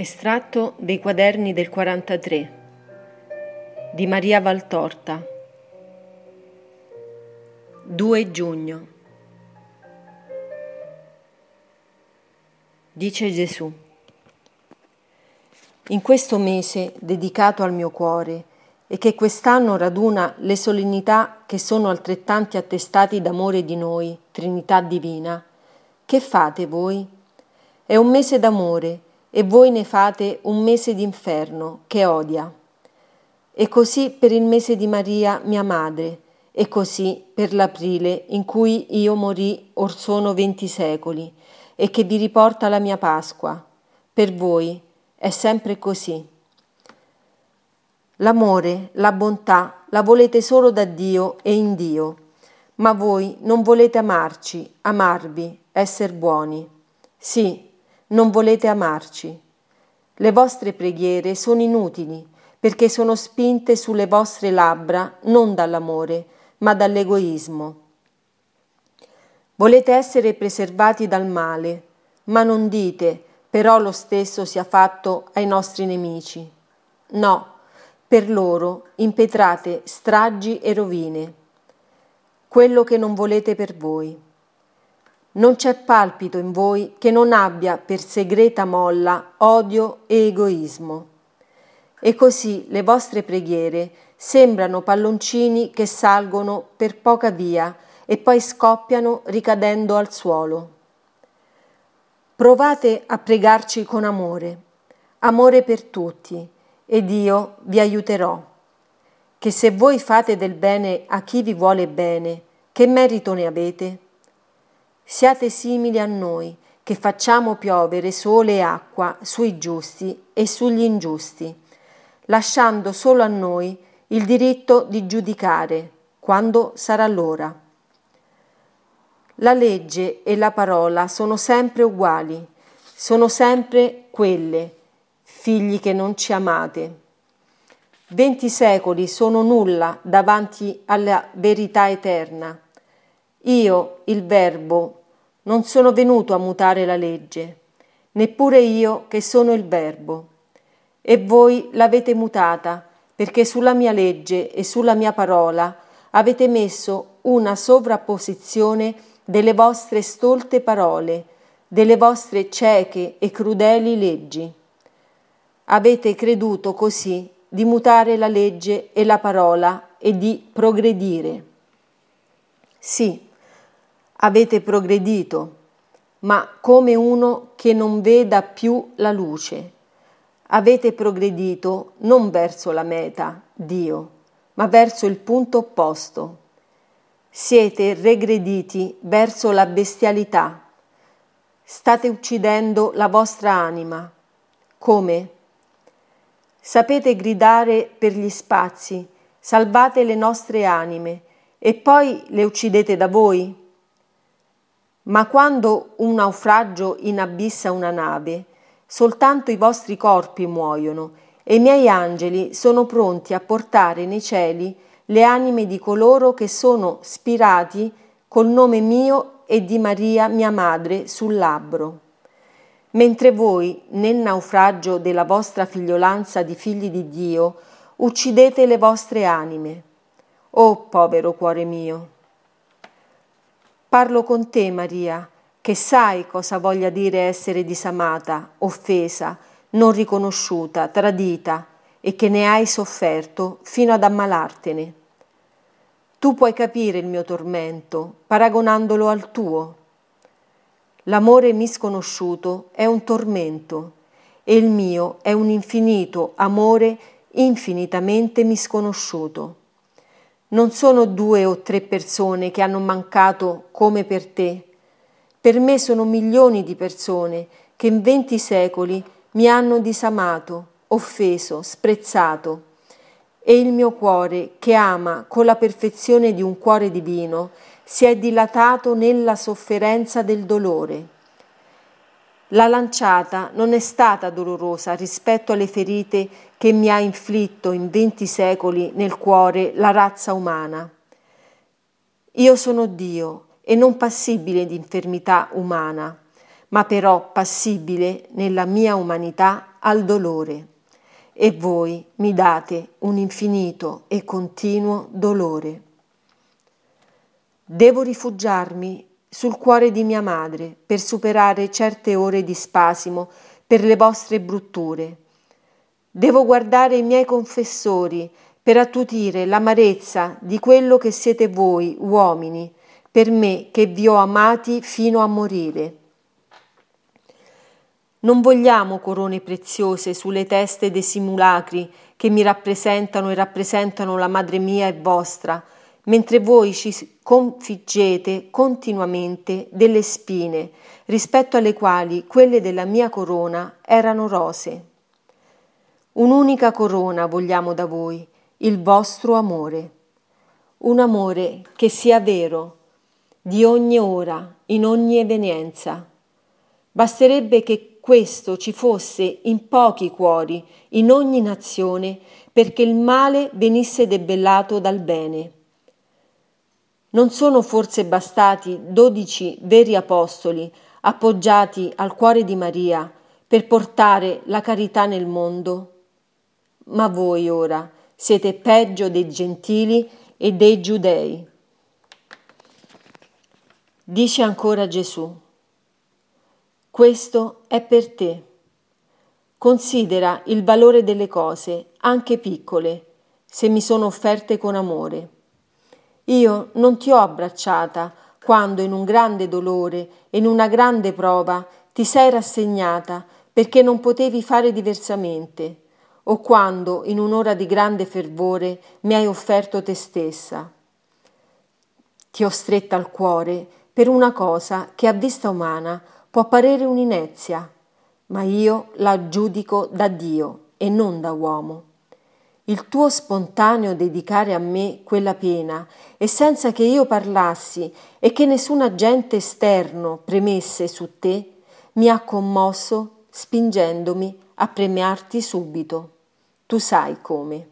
Estratto dei quaderni del 43 di Maria Valtorta. 2 giugno. Dice Gesù. In questo mese dedicato al mio cuore e che quest'anno raduna le solennità che sono altrettanti attestati d'amore di noi, Trinità Divina, che fate voi? È un mese d'amore e voi ne fate un mese d'inferno che odia. E così per il mese di Maria, mia madre, e così per l'aprile in cui io morì or sono venti secoli, e che vi riporta la mia Pasqua. Per voi è sempre così. L'amore, la bontà la volete solo da Dio e in Dio, ma voi non volete amarci, amarvi, essere buoni. Sì, non volete amarci. Le vostre preghiere sono inutili perché sono spinte sulle vostre labbra non dall'amore, ma dall'egoismo. Volete essere preservati dal male, ma non dite però lo stesso sia fatto ai nostri nemici. No, per loro impetrate stragi e rovine, quello che non volete per voi. Non c'è palpito in voi che non abbia per segreta molla odio e egoismo. E così le vostre preghiere sembrano palloncini che salgono per poca via e poi scoppiano ricadendo al suolo. Provate a pregarci con amore, amore per tutti, ed io vi aiuterò. Che se voi fate del bene a chi vi vuole bene, che merito ne avete? Siate simili a noi, che facciamo piovere sole e acqua sui giusti e sugli ingiusti, lasciando solo a noi il diritto di giudicare quando sarà l'ora. La legge e la parola sono sempre uguali, sono sempre quelle, figli che non ci amate. Venti secoli sono nulla davanti alla verità eterna. Io, il Verbo, non sono venuto a mutare la legge, neppure io che sono il Verbo. E voi l'avete mutata, perché sulla mia legge e sulla mia parola avete messo una sovrapposizione delle vostre stolte parole, delle vostre cieche e crudeli leggi. Avete creduto così di mutare la legge e la parola e di progredire. Sì, avete progredito, ma come uno che non veda più la luce. Avete progredito non verso la meta, Dio, ma verso il punto opposto. Siete regrediti verso la bestialità. State uccidendo la vostra anima. Come? Sapete gridare per gli spazi, salvate le nostre anime, e poi le uccidete da voi? Ma quando un naufragio inabissa una nave, soltanto i vostri corpi muoiono e i miei angeli sono pronti a portare nei cieli le anime di coloro che sono spirati col nome mio e di Maria mia madre sul labbro. Mentre voi, nel naufragio della vostra figliolanza di figli di Dio, uccidete le vostre anime. Oh povero cuore mio! Parlo con te, Maria, che sai cosa voglia dire essere disamata, offesa, non riconosciuta, tradita e che ne hai sofferto fino ad ammalartene. Tu puoi capire il mio tormento paragonandolo al tuo. L'amore misconosciuto è un tormento e il mio è un infinito amore infinitamente misconosciuto. Non sono due o tre persone che hanno mancato come per te. Per me sono milioni di persone che in venti secoli mi hanno disamato, offeso, sprezzato. E il mio cuore, che ama con la perfezione di un cuore divino, si è dilatato nella sofferenza del dolore. La lanciata non è stata dolorosa rispetto alle ferite che mi ha inflitto in venti secoli nel cuore la razza umana. Io sono Dio e non passibile di infermità umana, ma però passibile nella mia umanità al dolore e voi mi date un infinito e continuo dolore. Devo rifugiarmi sul cuore di mia madre per superare certe ore di spasimo per le vostre brutture. Devo guardare i miei confessori per attutire l'amarezza di quello che siete voi, uomini, per me che vi ho amati fino a morire. Non vogliamo corone preziose sulle teste dei simulacri che mi rappresentano e rappresentano la madre mia e vostra, mentre voi ci configgete continuamente delle spine, rispetto alle quali quelle della mia corona erano rose. Un'unica corona vogliamo da voi, il vostro amore. Un amore che sia vero, di ogni ora, in ogni evenienza. Basterebbe che questo ci fosse in pochi cuori, in ogni nazione, perché il male venisse debellato dal bene. Non sono forse bastati dodici veri apostoli appoggiati al cuore di Maria per portare la carità nel mondo? Ma voi ora siete peggio dei gentili e dei giudei. Dice ancora Gesù, questo è per te. Considera il valore delle cose, anche piccole, se mi sono offerte con amore. Io non ti ho abbracciata quando in un grande dolore in una grande prova ti sei rassegnata perché non potevi fare diversamente, o quando in un'ora di grande fervore mi hai offerto te stessa. Ti ho stretta al cuore per una cosa che a vista umana può parere un'inezia, ma io la giudico da Dio e non da uomo il tuo spontaneo dedicare a me quella pena e senza che io parlassi e che nessun agente esterno premesse su te, mi ha commosso spingendomi a premiarti subito. Tu sai come.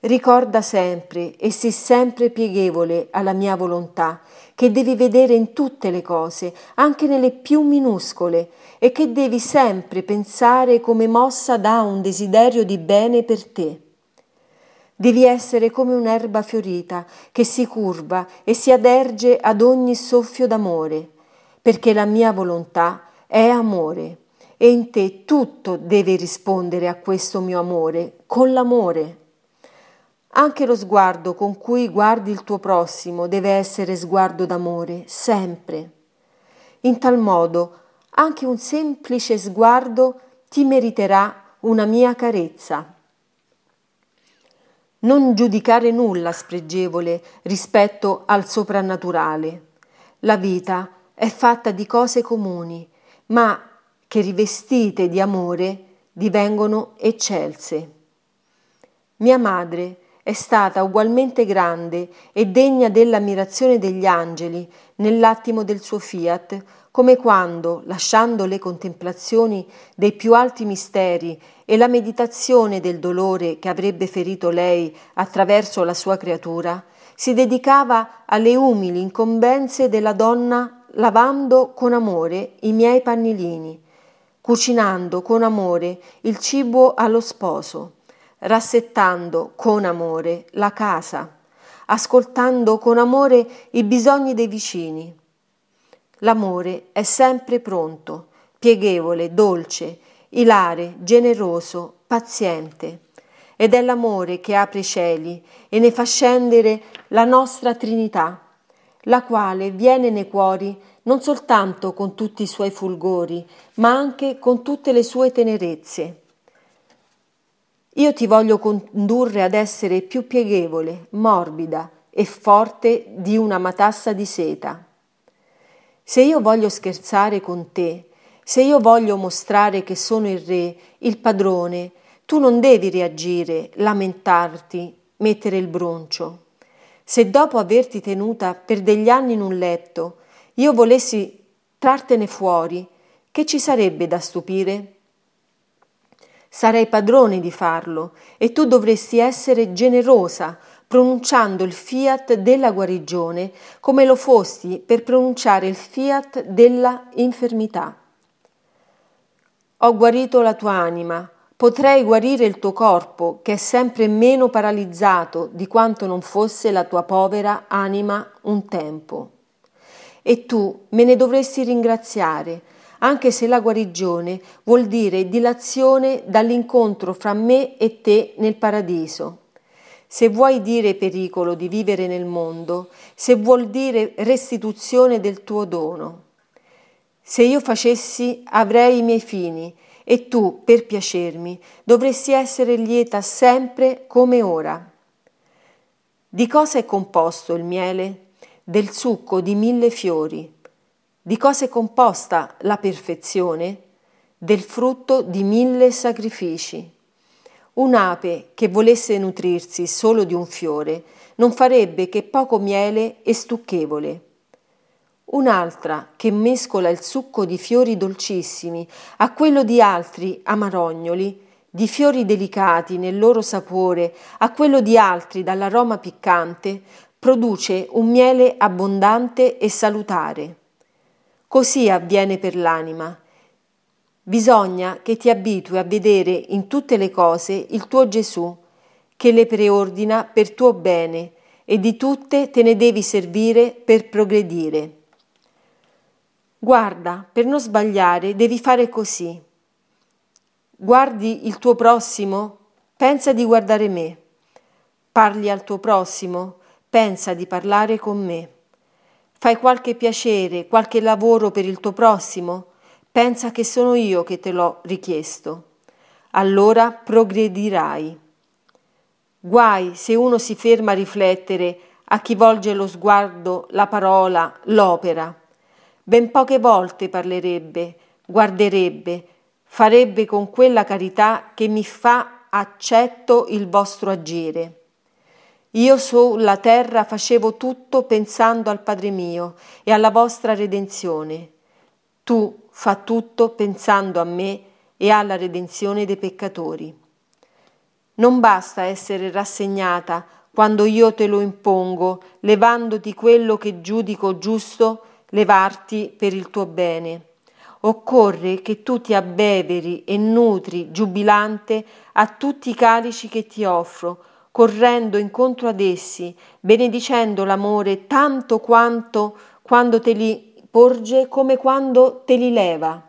Ricorda sempre e sii sempre pieghevole alla mia volontà, che devi vedere in tutte le cose, anche nelle più minuscole, e che devi sempre pensare come mossa da un desiderio di bene per te. Devi essere come un'erba fiorita che si curva e si aderge ad ogni soffio d'amore, perché la mia volontà è amore e in te tutto deve rispondere a questo mio amore con l'amore. Anche lo sguardo con cui guardi il tuo prossimo deve essere sguardo d'amore, sempre. In tal modo anche un semplice sguardo ti meriterà una mia carezza. Non giudicare nulla spregevole rispetto al soprannaturale. La vita è fatta di cose comuni, ma che rivestite di amore divengono eccelse. Mia madre è stata ugualmente grande e degna dell'ammirazione degli angeli nell'attimo del suo fiat, come quando, lasciando le contemplazioni dei più alti misteri e la meditazione del dolore che avrebbe ferito lei attraverso la sua creatura, si dedicava alle umili incombenze della donna lavando con amore i miei pannilini, cucinando con amore il cibo allo sposo, rassettando con amore la casa, ascoltando con amore i bisogni dei vicini. L'amore è sempre pronto, pieghevole, dolce, ilare, generoso, paziente. Ed è l'amore che apre i cieli e ne fa scendere la nostra Trinità, la quale viene nei cuori non soltanto con tutti i suoi fulgori, ma anche con tutte le sue tenerezze io ti voglio condurre ad essere più pieghevole, morbida e forte di una matassa di seta. Se io voglio scherzare con te, se io voglio mostrare che sono il re, il padrone, tu non devi reagire, lamentarti, mettere il broncio. Se dopo averti tenuta per degli anni in un letto, io volessi trartene fuori, che ci sarebbe da stupire? Sarei padrone di farlo e tu dovresti essere generosa pronunciando il fiat della guarigione come lo fosti per pronunciare il fiat della infermità. Ho guarito la tua anima, potrei guarire il tuo corpo, che è sempre meno paralizzato di quanto non fosse la tua povera anima un tempo. E tu me ne dovresti ringraziare, anche se la guarigione vuol dire dilazione dall'incontro fra me e te nel paradiso. Se vuoi dire pericolo di vivere nel mondo, se vuol dire restituzione del tuo dono. Se io facessi avrei i miei fini e tu, per piacermi, dovresti essere lieta sempre come ora. Di cosa è composto il miele? Del succo di mille fiori. Di cosa è composta la perfezione? Del frutto di mille sacrifici. Un'ape che volesse nutrirsi solo di un fiore non farebbe che poco miele e stucchevole. Un'altra che mescola il succo di fiori dolcissimi a quello di altri amarognoli, di fiori delicati nel loro sapore a quello di altri dall'aroma piccante, produce un miele abbondante e salutare. Così avviene per l'anima. Bisogna che ti abitui a vedere in tutte le cose il tuo Gesù, che le preordina per tuo bene, e di tutte te ne devi servire per progredire. Guarda, per non sbagliare devi fare così. Guardi il tuo prossimo? Pensa di guardare me. Parli al tuo prossimo? Pensa di parlare con me. Fai qualche piacere, qualche lavoro per il tuo prossimo? Pensa che sono io che te l'ho richiesto. Allora progredirai. Guai se uno si ferma a riflettere a chi volge lo sguardo, la parola, l'opera. Ben poche volte parlerebbe, guarderebbe, farebbe con quella carità che mi fa accetto il vostro agire. Io sulla terra facevo tutto pensando al Padre mio e alla vostra redenzione. Tu fa tutto pensando a me e alla redenzione dei peccatori. Non basta essere rassegnata quando io te lo impongo, levandoti quello che giudico giusto, levarti per il tuo bene. Occorre che tu ti abbeveri e nutri giubilante a tutti i calici che ti offro, correndo incontro ad essi, benedicendo l'amore tanto quanto quando te li porge come quando te li leva,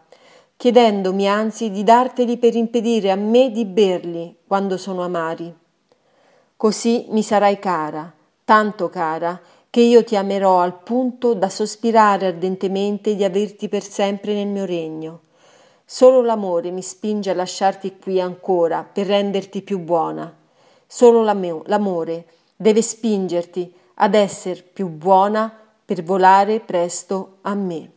chiedendomi anzi di darteli per impedire a me di berli quando sono amari. Così mi sarai cara, tanto cara, che io ti amerò al punto da sospirare ardentemente di averti per sempre nel mio regno. Solo l'amore mi spinge a lasciarti qui ancora per renderti più buona Solo l'amore deve spingerti ad essere più buona per volare presto a me.